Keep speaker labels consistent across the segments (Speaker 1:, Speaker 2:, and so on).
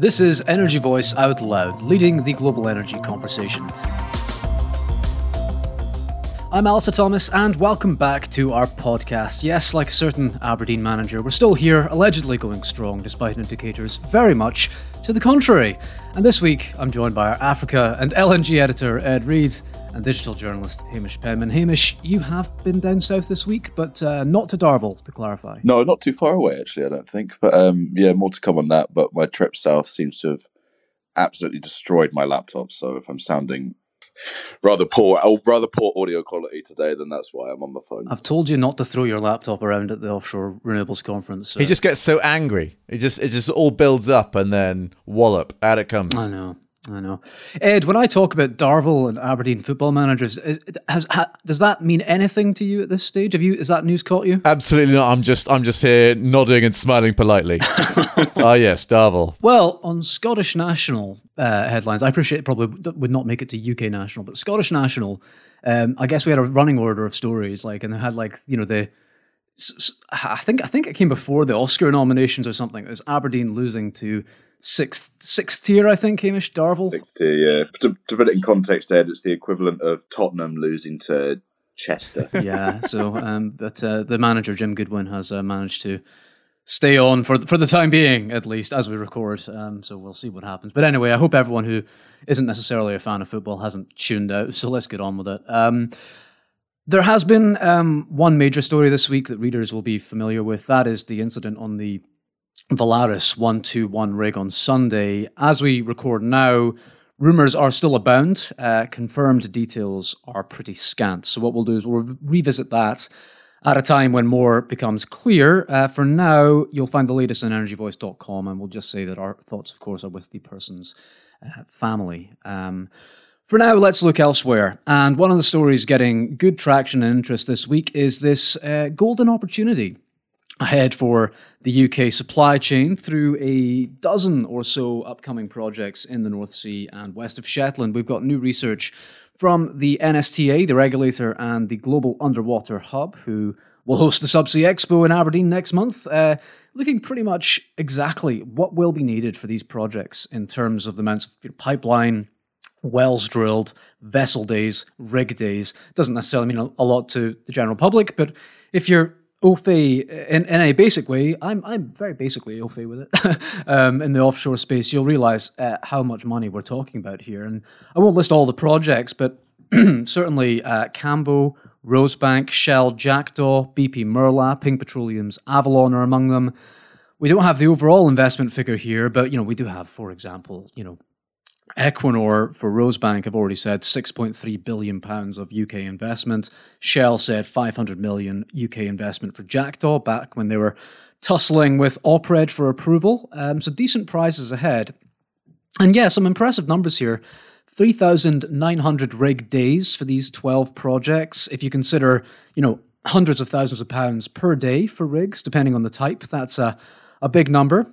Speaker 1: This is Energy Voice Out Loud, leading the global energy conversation. I'm Alistair Thomas, and welcome back to our podcast. Yes, like a certain Aberdeen manager, we're still here, allegedly going strong, despite indicators very much to the contrary. And this week, I'm joined by our Africa and LNG editor, Ed Reed, and digital journalist Hamish Penman. Hamish, you have been down south this week, but uh, not to Darvel, to clarify.
Speaker 2: No, not too far away, actually, I don't think. But um, yeah, more to come on that. But my trip south seems to have absolutely destroyed my laptop. So if I'm sounding rather poor, oh, rather poor audio quality today, then that's why I'm on my phone.
Speaker 1: I've told you not to throw your laptop around at the offshore renewables conference.
Speaker 3: He just gets so angry. It just it just all builds up and then wallop out it comes.
Speaker 1: I know. I know, Ed. When I talk about Darvel and Aberdeen football managers, has, ha, does that mean anything to you at this stage? Have you is that news caught you?
Speaker 3: Absolutely not. I'm just I'm just here nodding and smiling politely. Ah, yes, Darvel.
Speaker 1: Well, on Scottish National uh, headlines, I appreciate it probably would not make it to UK National, but Scottish National. Um, I guess we had a running order of stories, like, and they had like you know the. I think I think it came before the Oscar nominations or something. It was Aberdeen losing to sixth sixth tier, I think, Hamish Darvel.
Speaker 2: Sixth tier, yeah. To, to put it in context, Ed, it's the equivalent of Tottenham losing to Chester.
Speaker 1: yeah. So, um, but uh, the manager Jim Goodwin has uh, managed to stay on for for the time being, at least as we record. Um, so we'll see what happens. But anyway, I hope everyone who isn't necessarily a fan of football hasn't tuned out. So let's get on with it. Um, there has been um, one major story this week that readers will be familiar with. That is the incident on the Valaris 121 rig on Sunday. As we record now, rumours are still abound. Uh, confirmed details are pretty scant. So, what we'll do is we'll re- revisit that at a time when more becomes clear. Uh, for now, you'll find the latest on energyvoice.com, and we'll just say that our thoughts, of course, are with the person's uh, family. Um, for now, let's look elsewhere. And one of the stories getting good traction and interest this week is this uh, golden opportunity ahead for the UK supply chain through a dozen or so upcoming projects in the North Sea and west of Shetland. We've got new research from the NSTA, the regulator, and the Global Underwater Hub, who will host the Subsea Expo in Aberdeen next month. Uh, looking pretty much exactly what will be needed for these projects in terms of the amounts of pipeline, wells drilled, vessel days, rig days. Doesn't necessarily mean a, a lot to the general public, but if you're fait in, in a basic way. I'm I'm very basically fait with it. um, in the offshore space, you'll realize uh, how much money we're talking about here. And I won't list all the projects, but certainly uh, Cambo, Rosebank, Shell, Jackdaw, BP Murlach, Ping Petroleum's Avalon are among them. We don't have the overall investment figure here, but you know we do have, for example, you know Equinor for Rosebank have already said 6.3 billion pounds of UK investment. Shell said 500 million UK investment for Jackdaw back when they were tussling with Opred for approval. Um, so decent prices ahead. And yeah, some impressive numbers here. 3,900 rig days for these 12 projects. If you consider, you know, hundreds of thousands of pounds per day for rigs, depending on the type, that's a, a big number.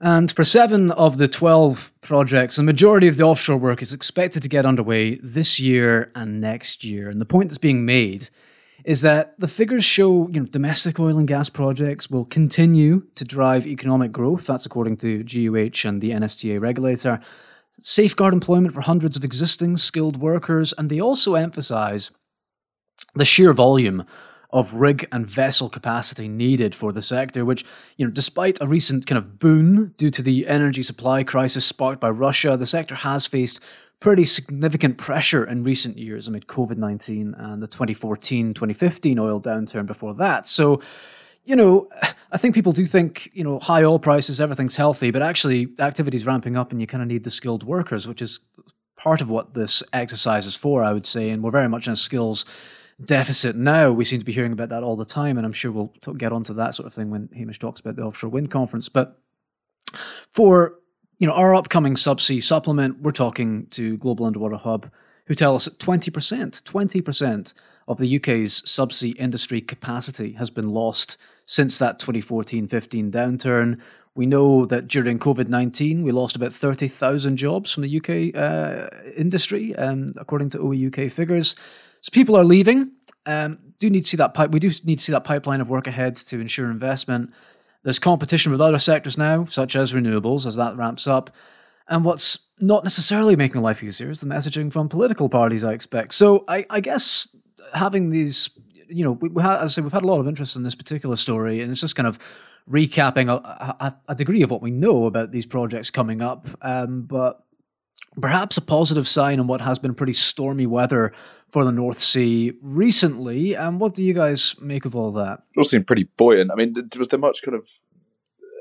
Speaker 1: And for seven of the 12 projects, the majority of the offshore work is expected to get underway this year and next year. And the point that's being made is that the figures show you know, domestic oil and gas projects will continue to drive economic growth. That's according to GUH and the NSTA regulator. Safeguard employment for hundreds of existing skilled workers. And they also emphasize the sheer volume of rig and vessel capacity needed for the sector, which, you know, despite a recent kind of boon due to the energy supply crisis sparked by Russia, the sector has faced pretty significant pressure in recent years amid COVID 19 and the 2014 2015 oil downturn before that. So, you know, I think people do think, you know, high oil prices, everything's healthy, but actually activity is ramping up and you kind of need the skilled workers, which is part of what this exercise is for, I would say. And we're very much in a skills deficit now. We seem to be hearing about that all the time, and I'm sure we'll t- get onto that sort of thing when Hamish talks about the offshore wind conference. But for you know our upcoming subsea supplement, we're talking to Global Underwater Hub, who tell us that 20%, 20% of the UK's subsea industry capacity has been lost since that 2014-15 downturn. We know that during COVID 19, we lost about 30,000 jobs from the UK uh, industry, um, according to OEUK figures. So people are leaving. Um, do need to see that pipe. We do need to see that pipeline of work ahead to ensure investment. There's competition with other sectors now, such as renewables, as that ramps up. And what's not necessarily making life easier is the messaging from political parties, I expect. So I, I guess having these, you know, we, we as I say, we've had a lot of interest in this particular story, and it's just kind of recapping a, a, a degree of what we know about these projects coming up. Um, but perhaps a positive sign on what has been pretty stormy weather for the North Sea recently. And um, what do you guys make of all that?
Speaker 2: It all seemed pretty buoyant. I mean, was there much kind of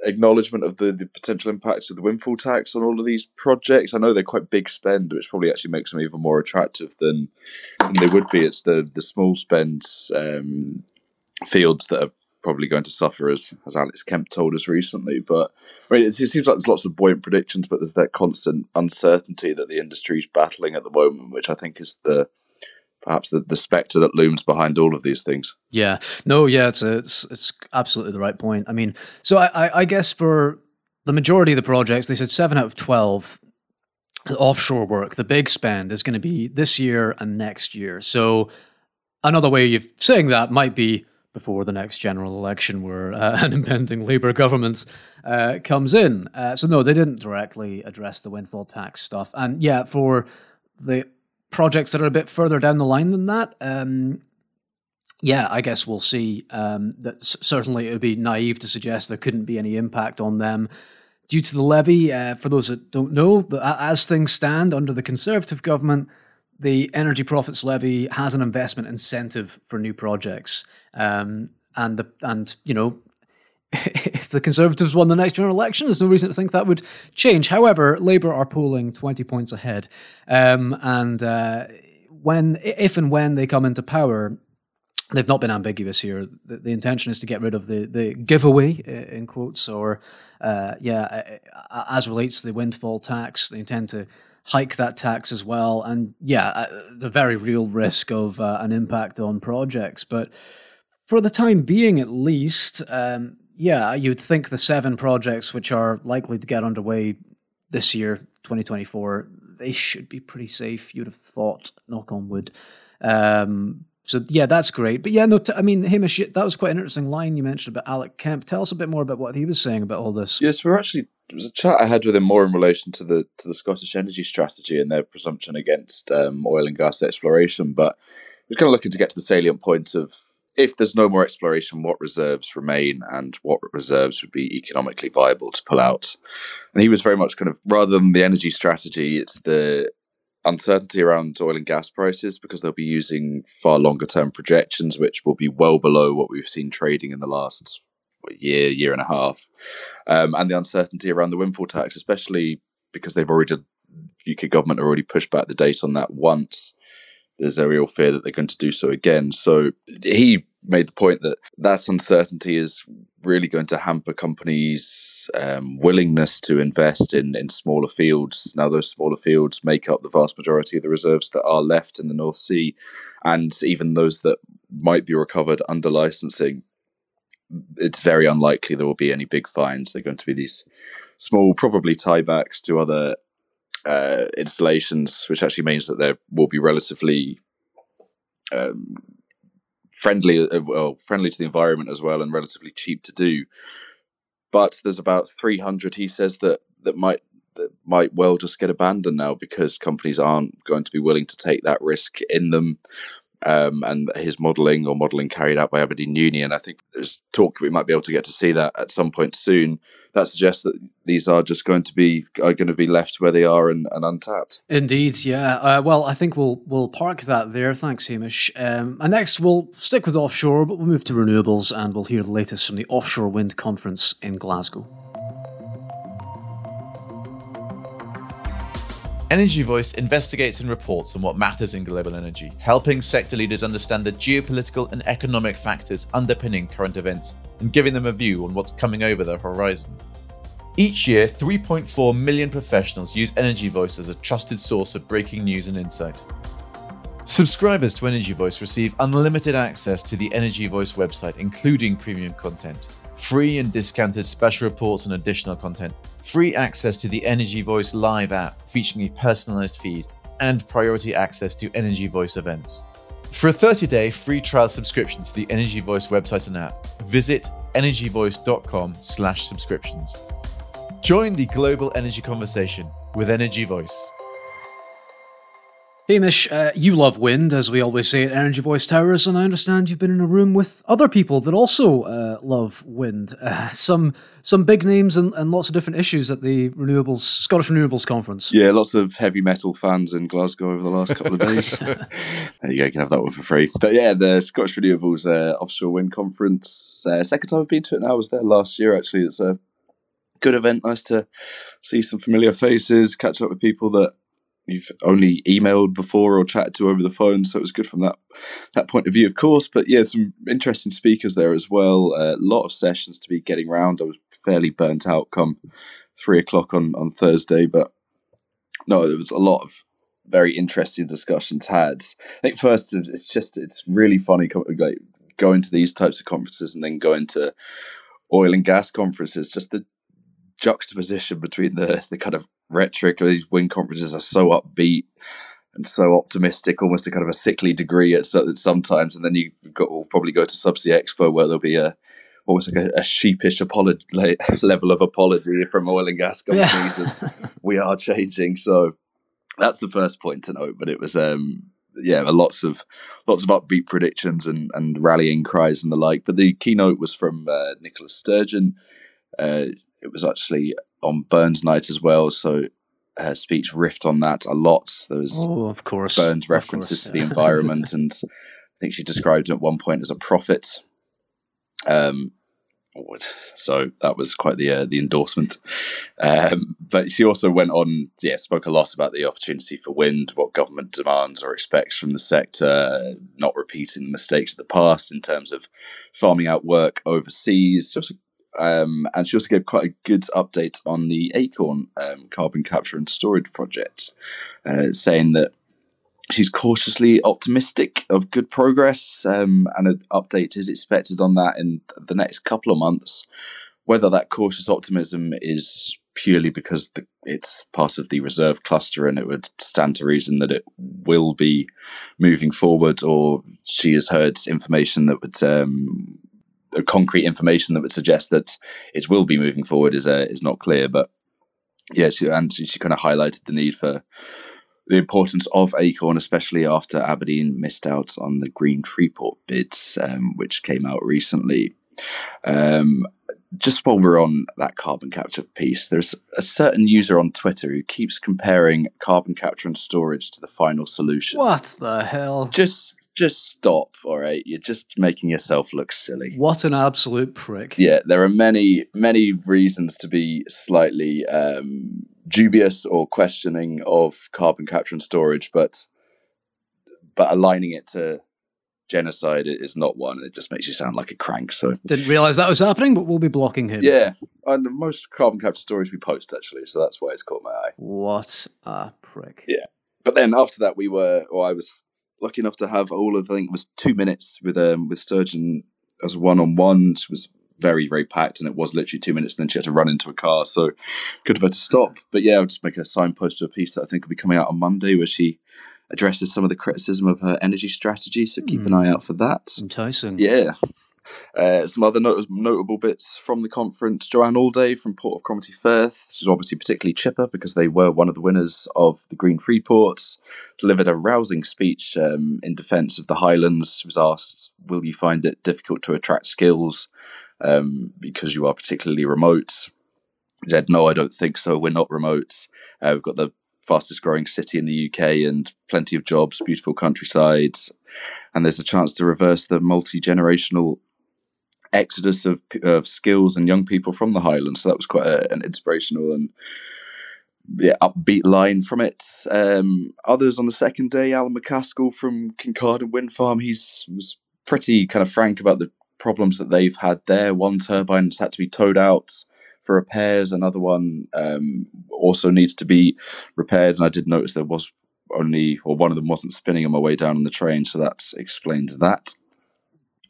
Speaker 2: acknowledgement of the, the potential impacts of the windfall tax on all of these projects? I know they're quite big spend, which probably actually makes them even more attractive than, than they would be. It's the the small spend um, fields that are probably going to suffer, as as Alex Kemp told us recently. But I mean, it, it seems like there's lots of buoyant predictions, but there's that constant uncertainty that the industry is battling at the moment, which I think is the perhaps the, the spectre that looms behind all of these things.
Speaker 1: Yeah, no, yeah, it's a, it's it's absolutely the right point. I mean, so I, I, I guess for the majority of the projects, they said seven out of twelve offshore work, the big spend is going to be this year and next year. So another way of saying that might be before the next general election where uh, an impending Labour government uh, comes in. Uh, so, no, they didn't directly address the windfall tax stuff. And yeah, for the projects that are a bit further down the line than that, um, yeah, I guess we'll see. Um, that certainly it would be naive to suggest there couldn't be any impact on them due to the levy. Uh, for those that don't know, as things stand under the Conservative government, the energy profits levy has an investment incentive for new projects, um, and the and you know if the Conservatives won the next general election, there's no reason to think that would change. However, Labour are polling 20 points ahead. Um, and uh, when, if and when they come into power, they've not been ambiguous here. The, the intention is to get rid of the, the giveaway, in quotes, or, uh, yeah, as relates to the windfall tax. They intend to hike that tax as well. And yeah, uh, the very real risk of uh, an impact on projects. But for the time being, at least, um, yeah, you'd think the seven projects which are likely to get underway this year, 2024, they should be pretty safe. You'd have thought, knock on wood. Um, so yeah, that's great. But yeah, no, t- I mean, Hamish, that was quite an interesting line you mentioned about Alex Kemp. Tell us a bit more about what he was saying about all this.
Speaker 2: Yes, we're actually it was a chat I had with him more in relation to the to the Scottish energy strategy and their presumption against um, oil and gas exploration. But we're kind of looking to get to the salient point of if there's no more exploration, what reserves remain and what reserves would be economically viable to pull out? And he was very much kind of rather than the energy strategy, it's the uncertainty around oil and gas prices because they'll be using far longer term projections, which will be well below what we've seen trading in the last year, year and a half. Um, and the uncertainty around the windfall tax, especially because they've already, UK government already pushed back the date on that once there's a real fear that they're going to do so again. So he made the point that that uncertainty is really going to hamper companies' um, willingness to invest in, in smaller fields. Now, those smaller fields make up the vast majority of the reserves that are left in the North Sea, and even those that might be recovered under licensing. It's very unlikely there will be any big finds. They're going to be these small, probably tiebacks to other uh, installations, which actually means that there will be relatively um, friendly, uh, well, friendly to the environment as well, and relatively cheap to do. But there's about 300, he says, that that might that might well just get abandoned now because companies aren't going to be willing to take that risk in them um, and his modelling or modelling carried out by Aberdeen Uni. And I think there's talk we might be able to get to see that at some point soon. That suggests that these are just going to be are going to be left where they are and, and untapped.
Speaker 1: Indeed, yeah. Uh, well, I think we'll we'll park that there. Thanks, Hamish. Um, and next, we'll stick with offshore, but we'll move to renewables, and we'll hear the latest from the Offshore Wind Conference in Glasgow.
Speaker 3: Energy Voice investigates and reports on what matters in global energy, helping sector leaders understand the geopolitical and economic factors underpinning current events and giving them a view on what's coming over the horizon. Each year, 3.4 million professionals use Energy Voice as a trusted source of breaking news and insight. Subscribers to Energy Voice receive unlimited access to the Energy Voice website, including premium content, free and discounted special reports and additional content, free access to the Energy Voice Live app featuring a personalized feed, and priority access to Energy Voice events. For a 30 day free trial subscription to the Energy Voice website and app, visit energyvoice.com slash subscriptions. Join the global energy conversation with Energy Voice.
Speaker 1: Hamish, uh, you love wind, as we always say at Energy Voice Towers, and I understand you've been in a room with other people that also uh, love wind. Uh, some some big names and, and lots of different issues at the Renewables Scottish Renewables Conference.
Speaker 2: Yeah, lots of heavy metal fans in Glasgow over the last couple of days. there you go, you can have that one for free. But yeah, the Scottish Renewables uh, Offshore Wind Conference, uh, second time I've been to it now. I was there last year actually. It's a good event. Nice to see some familiar faces, catch up with people that you've only emailed before or chatted to over the phone. So it was good from that that point of view, of course. But yeah, some interesting speakers there as well. A lot of sessions to be getting round. I was fairly burnt out come three o'clock on on Thursday, but no, there was a lot of very interesting discussions had. I think first it's just it's really funny going to these types of conferences and then going to oil and gas conferences. Just the juxtaposition between the the kind of rhetoric of these wind conferences are so upbeat and so optimistic, almost a kind of a sickly degree at, at sometimes, and then you've got will probably go to Subsea Expo where there'll be a almost like a, a sheepish apology level of apology from oil and gas companies, yeah. and we are changing. So that's the first point to note. But it was um yeah, lots of lots of upbeat predictions and and rallying cries and the like. But the keynote was from uh, Nicola Sturgeon. Uh, it was actually on Burns night as well, so her speech riffed on that a lot. There was,
Speaker 1: oh, of course,
Speaker 2: Burns references course, to the environment, and I think she described it at one point as a prophet. Um, so that was quite the uh, the endorsement. Um, but she also went on, yeah, spoke a lot about the opportunity for wind, what government demands or expects from the sector, not repeating the mistakes of the past in terms of farming out work overseas. Just um, and she also gave quite a good update on the Acorn um, carbon capture and storage project, uh, saying that she's cautiously optimistic of good progress, um, and an update is expected on that in the next couple of months. Whether that cautious optimism is purely because the, it's part of the reserve cluster and it would stand to reason that it will be moving forward, or she has heard information that would um, concrete information that would suggest that it will be moving forward is uh, is not clear. But yeah, she, and she, she kind of highlighted the need for the importance of Acorn, especially after Aberdeen missed out on the Green Freeport bids, um, which came out recently. Um, just while we're on that carbon capture piece, there's a certain user on Twitter who keeps comparing carbon capture and storage to the final solution.
Speaker 1: What the hell?
Speaker 2: Just just stop, all right? You're just making yourself look silly.
Speaker 1: What an absolute prick.
Speaker 2: Yeah, there are many, many reasons to be slightly um, dubious or questioning of carbon capture and storage, but but aligning it to genocide is not one. It just makes you sound like a crank. So
Speaker 1: didn't realize that was happening, but we'll be blocking him.
Speaker 2: Yeah, and most carbon capture stories we post actually, so that's why it's caught my eye.
Speaker 1: What a prick.
Speaker 2: Yeah, but then after that, we were, or I was lucky enough to have all of I think it was two minutes with um with Sturgeon as a one on one. She was very very packed, and it was literally two minutes. And then she had to run into a car, so good of her to stop. But yeah, I'll just make a signpost to a piece that I think will be coming out on Monday, where she addresses some of the criticism of her energy strategy. So keep mm. an hmm. eye out for that.
Speaker 1: Enticing.
Speaker 2: Yeah. Uh, some other not- notable bits from the conference. Joanne Allday from Port of Cromarty Firth. This is obviously particularly chipper because they were one of the winners of the Green Freeports. Delivered a rousing speech um, in defence of the Highlands. She was asked, "Will you find it difficult to attract skills um, because you are particularly remote?" She said, "No, I don't think so. We're not remote. Uh, we've got the fastest growing city in the UK and plenty of jobs, beautiful countryside, and there's a chance to reverse the multi generational exodus of, of skills and young people from the Highlands. So that was quite a, an inspirational and yeah, upbeat line from it. Um, others on the second day, Alan McCaskill from Kincardine Wind Farm, he's was pretty kind of frank about the problems that they've had there. One turbine's had to be towed out for repairs. Another one um, also needs to be repaired. And I did notice there was only, or one of them wasn't spinning on my way down on the train, so that explains that.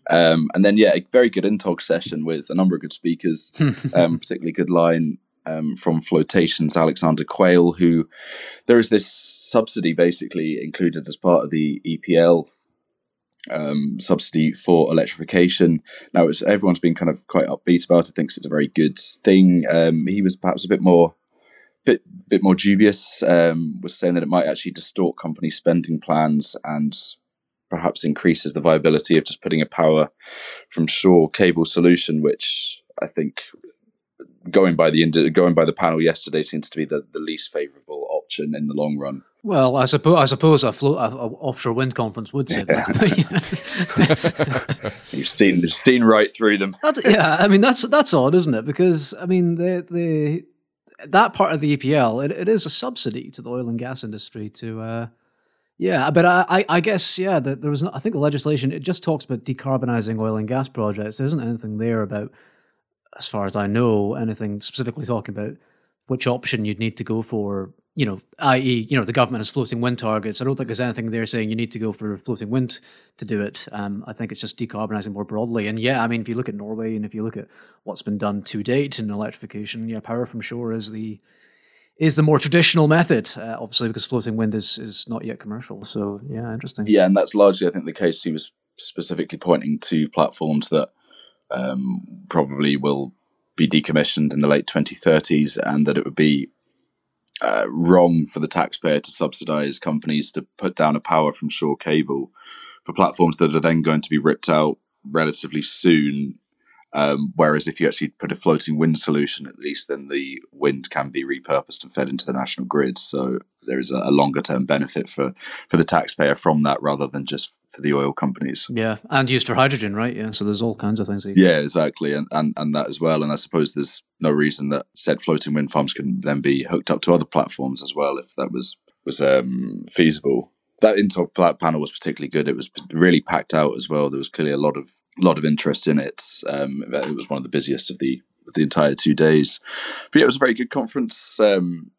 Speaker 2: Um, and then, yeah, a very good Intog session with a number of good speakers, um, particularly good line um, from Flotations, Alexander Quayle, who there is this subsidy basically included as part of the EPL um, subsidy for electrification. Now, it's, everyone's been kind of quite upbeat about it, thinks it's a very good thing. Um, he was perhaps a bit more bit bit more dubious. Um, was saying that it might actually distort company spending plans and perhaps increases the viability of just putting a power from shore cable solution, which I think going by the going by the panel yesterday seems to be the, the least favourable option in the long run.
Speaker 1: Well, I suppose I suppose a, float, a, a offshore wind conference would say yeah.
Speaker 2: that. you've seen you've seen right through them.
Speaker 1: That's, yeah, I mean that's that's odd, isn't it? Because I mean the the that part of the EPL it, it is a subsidy to the oil and gas industry to. Uh, yeah, but I, I guess yeah, the, there was not, I think the legislation it just talks about decarbonizing oil and gas projects. There isn't anything there about, as far as I know, anything specifically talking about which option you'd need to go for you know, i.e., you know, the government has floating wind targets. I don't think there's anything there saying you need to go for floating wind to do it. Um, I think it's just decarbonising more broadly. And yeah, I mean, if you look at Norway and if you look at what's been done to date in electrification, yeah, power from shore is the is the more traditional method, uh, obviously, because floating wind is is not yet commercial. So yeah, interesting.
Speaker 2: Yeah, and that's largely, I think, the case. He was specifically pointing to platforms that um, probably will be decommissioned in the late 2030s, and that it would be uh, wrong for the taxpayer to subsidize companies to put down a power from shore cable for platforms that are then going to be ripped out relatively soon. Um, whereas if you actually put a floating wind solution, at least then the wind can be repurposed and fed into the national grid. So there is a, a longer term benefit for for the taxpayer from that, rather than just for the oil companies.
Speaker 1: Yeah, and used for hydrogen, right? Yeah, so there's all kinds of things.
Speaker 2: Yeah, exactly, and, and and that as well. And I suppose there's no reason that said floating wind farms can then be hooked up to other platforms as well if that was was um, feasible. That Intog panel was particularly good. It was really packed out as well. There was clearly a lot of lot of interest in it. Um, it was one of the busiest of the of the entire two days. But yeah, it was a very good conference. Um,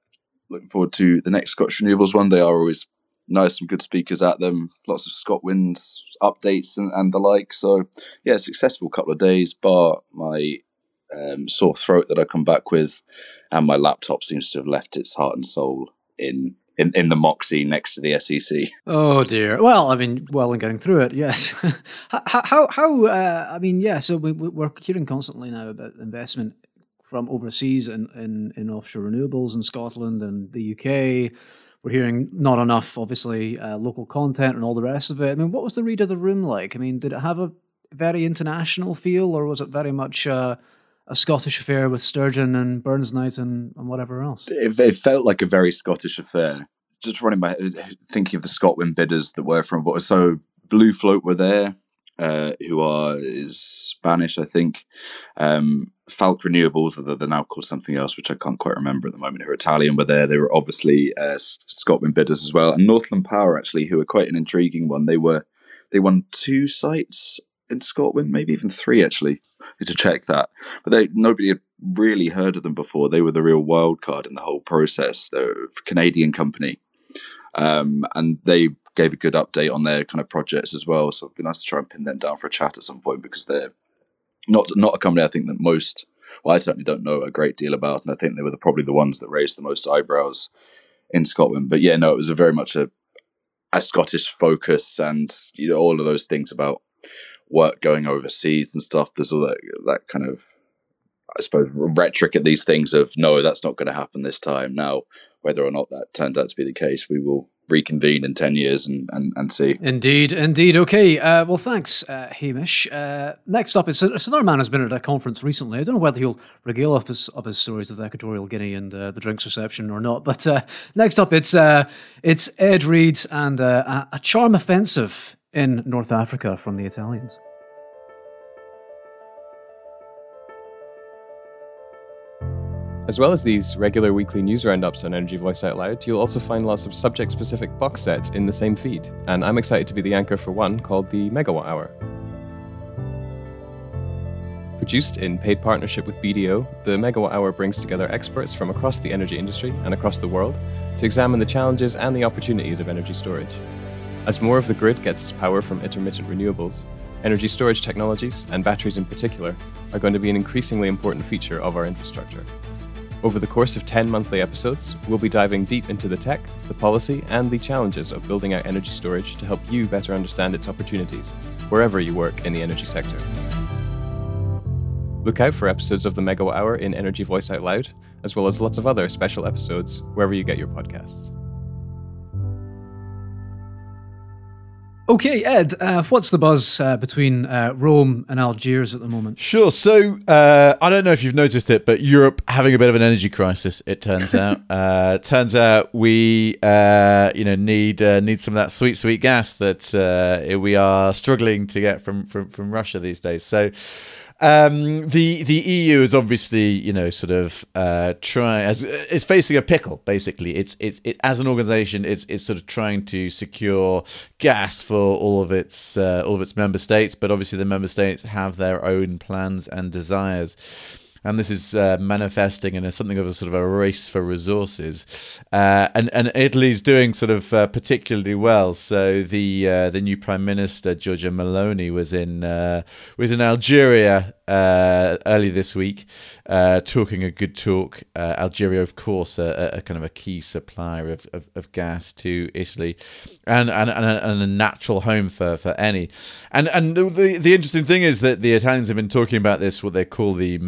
Speaker 2: looking forward to the next Scottish Renewables one. They are always nice, some good speakers at them, lots of ScotWinds updates and, and the like. So yeah, successful couple of days, bar my um, sore throat that I come back with, and my laptop seems to have left its heart and soul in in, in the Moxy next to the SEC.
Speaker 1: Oh dear. Well, I mean, well, in getting through it, yes. how how, how uh, I mean, yeah. So we, we're hearing constantly now about investment from overseas in, in, in offshore renewables in Scotland and the UK. We're hearing not enough, obviously, uh, local content and all the rest of it. I mean, what was the read of the room like? I mean, did it have a very international feel, or was it very much uh, a Scottish affair with Sturgeon and Burns Night and, and whatever else?
Speaker 2: It, it, felt like a very Scottish affair. Just running my thinking of the ScotWind bidders that were from so Blue Float were there, uh, who are is Spanish, I think. Um, Falck Renewables, they're now called something else, which I can't quite remember at the moment, who are Italian, were there. They were obviously uh, ScotWind bidders as well, and Northland Power actually, who are quite an intriguing one. They were they won two sites in Scotland, maybe even three actually. To check that, but they nobody had really heard of them before. They were the real wild card in the whole process. They're a Canadian company, um, and they gave a good update on their kind of projects as well. So it'd be nice to try and pin them down for a chat at some point because they're not not a company I think that most well I certainly don't know a great deal about, and I think they were the, probably the ones that raised the most eyebrows in Scotland. But yeah, no, it was a very much a a Scottish focus, and you know all of those things about work going overseas and stuff. There's all that that kind of I suppose rhetoric at these things of no, that's not going to happen this time. Now, whether or not that turns out to be the case, we will reconvene in 10 years and, and, and see.
Speaker 1: Indeed, indeed. Okay. Uh, well, thanks, uh, Hamish. Uh, next up, it's, it's, another man who's been at a conference recently. I don't know whether he'll regale of his, of his stories of Equatorial Guinea and uh, the drinks reception or not. But uh, next up, it's, uh, it's Ed Reed and a charm offensive in North Africa from the Italians.
Speaker 4: As well as these regular weekly news roundups on Energy Voice Out Loud, you'll also find lots of subject specific box sets in the same feed, and I'm excited to be the anchor for one called the Megawatt Hour. Produced in paid partnership with BDO, the Megawatt Hour brings together experts from across the energy industry and across the world to examine the challenges and the opportunities of energy storage. As more of the grid gets its power from intermittent renewables, energy storage technologies, and batteries in particular, are going to be an increasingly important feature of our infrastructure. Over the course of 10 monthly episodes, we'll be diving deep into the tech, the policy, and the challenges of building out energy storage to help you better understand its opportunities, wherever you work in the energy sector. Look out for episodes of the Megawatt Hour in Energy Voice Out Loud, as well as lots of other special episodes wherever you get your podcasts.
Speaker 1: Okay, Ed, uh, what's the buzz uh, between uh, Rome and Algiers at the moment?
Speaker 3: Sure. So uh, I don't know if you've noticed it, but Europe having a bit of an energy crisis. It turns out. uh, turns out we, uh, you know, need uh, need some of that sweet, sweet gas that uh, we are struggling to get from from, from Russia these days. So. Um, the the EU is obviously you know sort of uh, trying as is facing a pickle basically. It's it's it, as an organisation it's it's sort of trying to secure gas for all of its uh, all of its member states, but obviously the member states have their own plans and desires and this is uh, manifesting in a, something of a sort of a race for resources. Uh, and and Italy's doing sort of uh, particularly well. So the uh, the new prime minister Giorgia Meloni was in uh, was in Algeria uh, early this week, talking a good talk. Algeria, of course, a, a, kind of a key supplier of, of, of gas to Italy, and and, and, a, and a natural home for for Eni. And and the the interesting thing is that the Italians have been talking about this what they call the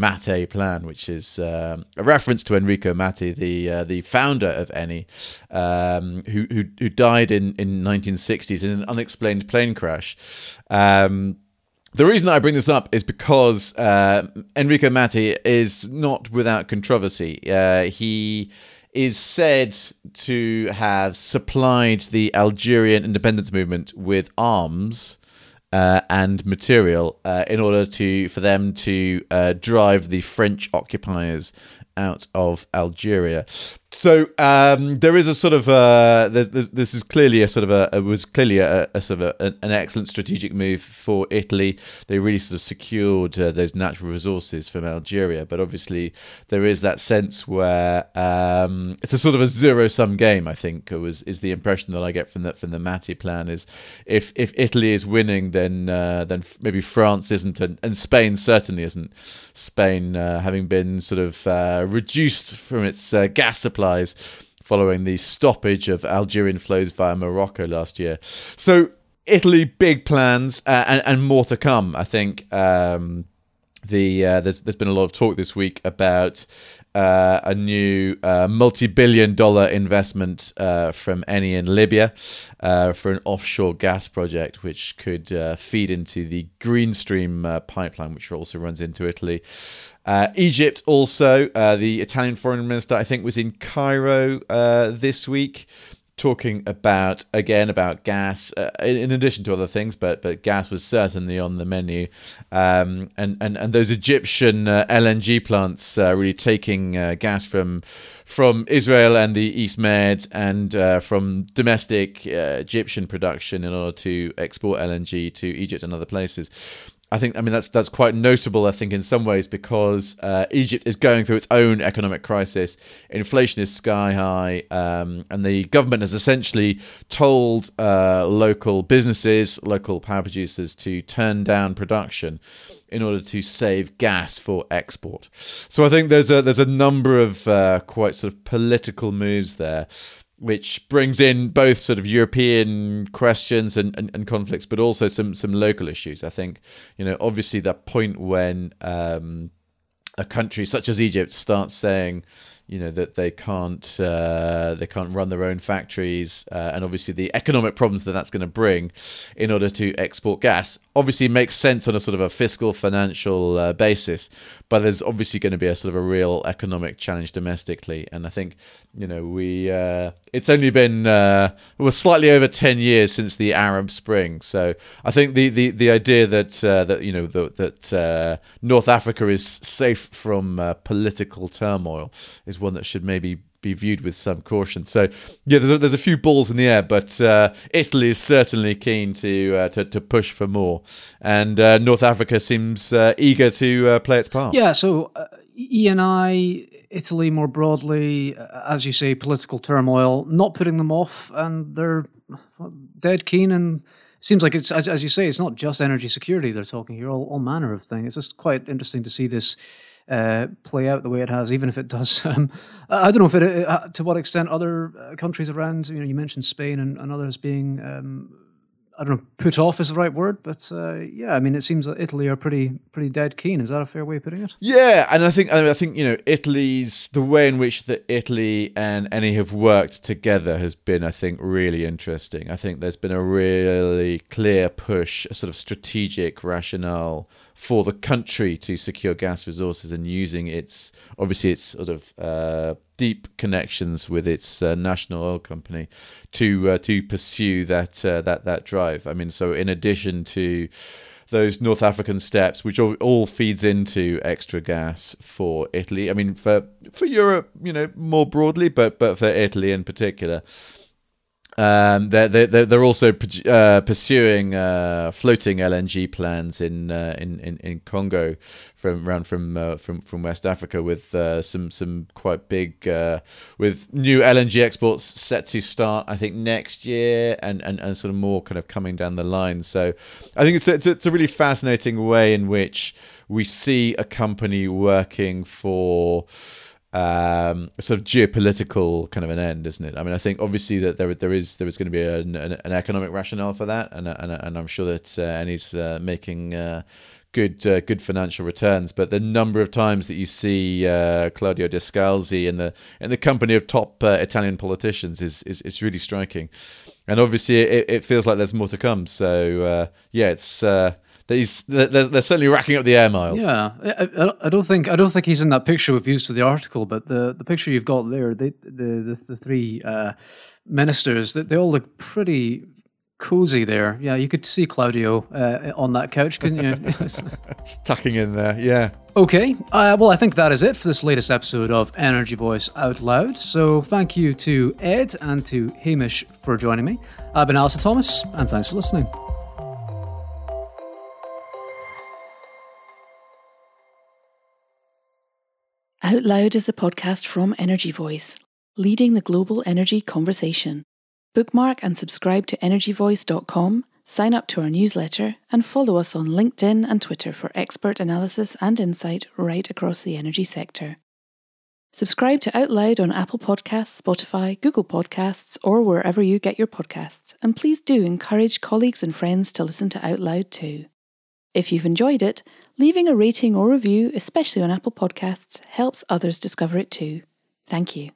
Speaker 3: Mattei plan, which is um, a reference to Enrico Mattei, the uh, the founder of Eni, um, who, who, who died in in 1960s in an unexplained plane crash. Um, the reason that I bring this up is because uh, Enrico Mattei is not without controversy. Uh, he is said to have supplied the Algerian independence movement with arms uh, and material uh, in order to for them to uh, drive the French occupiers out of Algeria. So um, there is a sort of uh, there's, there's, this is clearly a sort of a was clearly a, a sort of a, an excellent strategic move for Italy. They really sort of secured uh, those natural resources from Algeria, but obviously there is that sense where um, it's a sort of a zero sum game. I think was is the impression that I get from the from the Mattei plan is if if Italy is winning, then uh, then maybe France isn't, and, and Spain certainly isn't. Spain uh, having been sort of uh, reduced from its uh, gas supply supplies following the stoppage of Algerian flows via Morocco last year. So Italy, big plans uh, and, and more to come. I think um, the uh, there's there's been a lot of talk this week about uh, a new uh, multi-billion-dollar investment uh, from Eni in Libya uh, for an offshore gas project, which could uh, feed into the Greenstream pipeline, which also runs into Italy. Egypt also, the Italian foreign minister, I think, was in Cairo this week talking about again about gas uh, in, addition to other things but but gas was certainly on the menu. Um, and, and and those Egyptian uh, LNG plants uh, really taking uh, gas from from Israel and the East Med and uh, from domestic uh, Egyptian production in order to export LNG to Egypt and other places I think I mean that's that's quite notable. I think in some ways because uh, Egypt is going through its own economic crisis. Inflation is sky high, um, and the government has essentially told uh, local businesses, local power producers, to turn down production in order to save gas for export. So I think there's a there's a number of uh, quite sort of political moves there which brings in both sort of European questions and, and, and, conflicts, but also some some local issues. I think, you know, obviously that point when um, a country such as Egypt starts saying, you know that they can't uh, they can't run their own factories uh, and obviously the economic problems that that's going to bring in order to export gas obviously makes sense on a sort of a fiscal financial uh, basis but there's obviously going to be a sort of a real economic challenge domestically and i think you know we uh, it's only been uh, it was slightly over 10 years since the arab spring so i think the the, the idea that uh, that you know the, that north africa is safe from political turmoil is one that should maybe be viewed with some caution. So yeah, there's a, there's a few balls in the air, but uh, Italy is certainly keen to uh, to, to push for more, and uh, North Africa seems uh, eager to uh, play its part.
Speaker 1: Yeah. So uh, ENI. Italy, more broadly, as you say, political turmoil, not putting them off, and they're dead keen. And seems like it's as, as you say, it's not just energy security they're talking here, all, all manner of things. It's just quite interesting to see this uh, play out the way it has, even if it does. Um, I don't know if it uh, to what extent other uh, countries around. You know, you mentioned Spain and, and others being um, I don't know, put off is the right word, but yeah, I mean, it seems that Italy are pretty pretty dead keen. Is that a fair way of putting it?
Speaker 3: Yeah, and I think I think you know Italy's the way in which that Italy and Eni have worked together has been, I think, really interesting. I think there's been a really clear push, a sort of strategic rationale for the country to secure gas resources and using its obviously its sort of uh, deep connections with its uh, national oil company to uh, to pursue that uh, that that drive. I mean, so in addition to those North African steps, which all, all, feeds into extra gas for Italy. I mean, for for Europe, you know, more broadly, but but for Italy in particular. Um, they're, they're, they're also uh, pursuing uh, floating LNG plans in, uh, in, in in Congo from around from uh, from from West Africa with uh, some some quite big uh, with new LNG exports set to start I think next year and, and, and sort of more kind of coming down the line. So I think it's a, it's a, it's a really fascinating way in which we see a company working for um, sort of geopolitical kind of an end, isn't it? I mean, I think obviously that there there is there is going to be an, an, an economic rationale for that, and and, and I'm sure that uh, Eni's uh, making uh, good uh, good financial returns. But the number of times that you see uh, Claudio Descalzi in the in the company of top uh, Italian politicians is, is really striking, and obviously it, it feels like there's more to come. So uh, yeah, it's he's they're, they're certainly racking up the air miles.
Speaker 1: Yeah, I, I, don't think I don't think he's in that picture we've used for the article, but the, the picture you've got there, they, the the the three uh, ministers, they, they all look pretty cozy there. Yeah, you could see Claudio uh, on that couch, couldn't you?
Speaker 3: tucking in there, yeah.
Speaker 1: Okay, uh, well, I think that is it for this latest episode of Energy Voice Out Loud. So thank you to Ed and to Hamish for joining me. I've been Alistair Thomas, and thanks for listening.
Speaker 5: Out Loud is the podcast from Energy Voice, leading the global energy conversation. Bookmark and subscribe to energyvoice.com, sign up to our newsletter, and follow us on LinkedIn and Twitter for expert analysis and insight right across the energy sector. Subscribe to Out Loud on Apple Podcasts, Spotify, Google Podcasts, or wherever you get your podcasts, and please do encourage colleagues and friends to listen to Out Loud too. If you've enjoyed it, leaving a rating or review, especially on Apple Podcasts, helps others discover it too. Thank you.